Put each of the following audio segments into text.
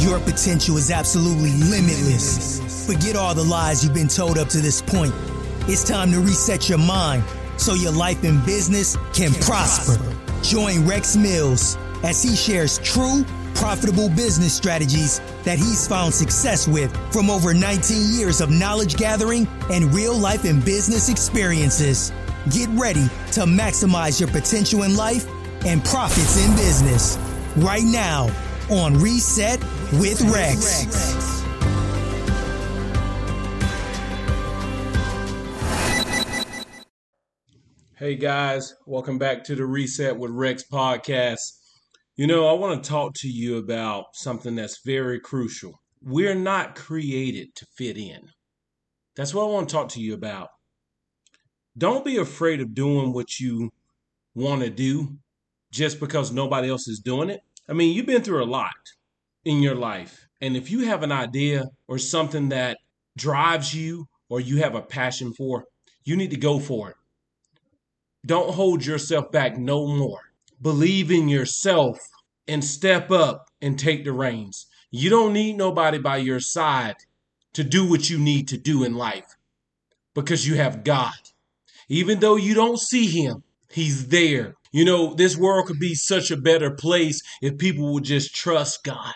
Your potential is absolutely limitless. Forget all the lies you've been told up to this point. It's time to reset your mind so your life and business can prosper. Join Rex Mills as he shares true, profitable business strategies that he's found success with from over 19 years of knowledge gathering and real life and business experiences. Get ready to maximize your potential in life and profits in business right now on Reset with Rex. Hey guys, welcome back to the Reset with Rex podcast. You know, I want to talk to you about something that's very crucial. We're not created to fit in. That's what I want to talk to you about. Don't be afraid of doing what you want to do just because nobody else is doing it. I mean, you've been through a lot in your life. And if you have an idea or something that drives you or you have a passion for, you need to go for it don't hold yourself back no more. Believe in yourself and step up and take the reins. You don't need nobody by your side to do what you need to do in life because you have God. Even though you don't see Him, He's there. You know, this world could be such a better place if people would just trust God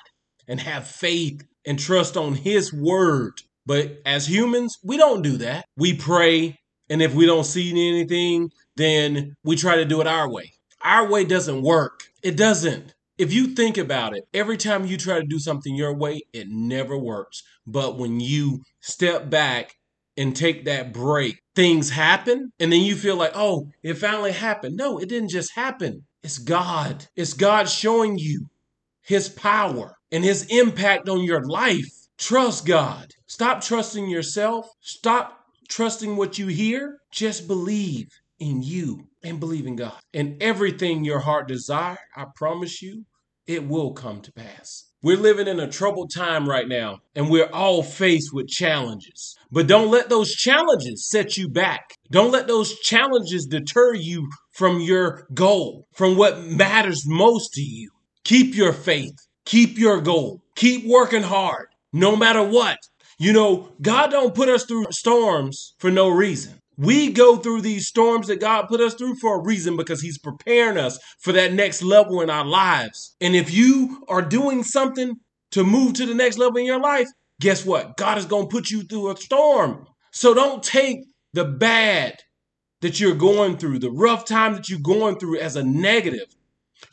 and have faith and trust on His word. But as humans, we don't do that. We pray, and if we don't see anything, then we try to do it our way. Our way doesn't work. It doesn't. If you think about it, every time you try to do something your way, it never works. But when you step back and take that break, things happen, and then you feel like, oh, it finally happened. No, it didn't just happen. It's God. It's God showing you His power and His impact on your life. Trust God. Stop trusting yourself. Stop trusting what you hear. Just believe in you and believe in God. And everything your heart desire, I promise you, it will come to pass. We're living in a troubled time right now, and we're all faced with challenges. But don't let those challenges set you back. Don't let those challenges deter you from your goal, from what matters most to you. Keep your faith, keep your goal, keep working hard, no matter what. You know, God don't put us through storms for no reason. We go through these storms that God put us through for a reason because He's preparing us for that next level in our lives. And if you are doing something to move to the next level in your life, guess what? God is going to put you through a storm. So don't take the bad that you're going through, the rough time that you're going through as a negative.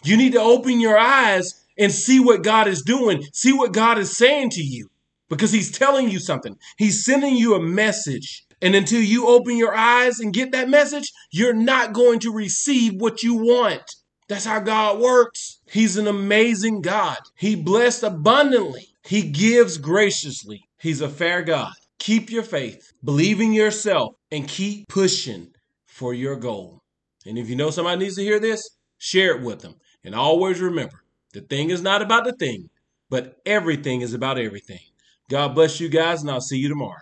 You need to open your eyes and see what God is doing, see what God is saying to you because He's telling you something. He's sending you a message. And until you open your eyes and get that message, you're not going to receive what you want. That's how God works. He's an amazing God. He blessed abundantly. He gives graciously. He's a fair God. Keep your faith, believe in yourself, and keep pushing for your goal. And if you know somebody needs to hear this, share it with them. And always remember the thing is not about the thing, but everything is about everything. God bless you guys, and I'll see you tomorrow.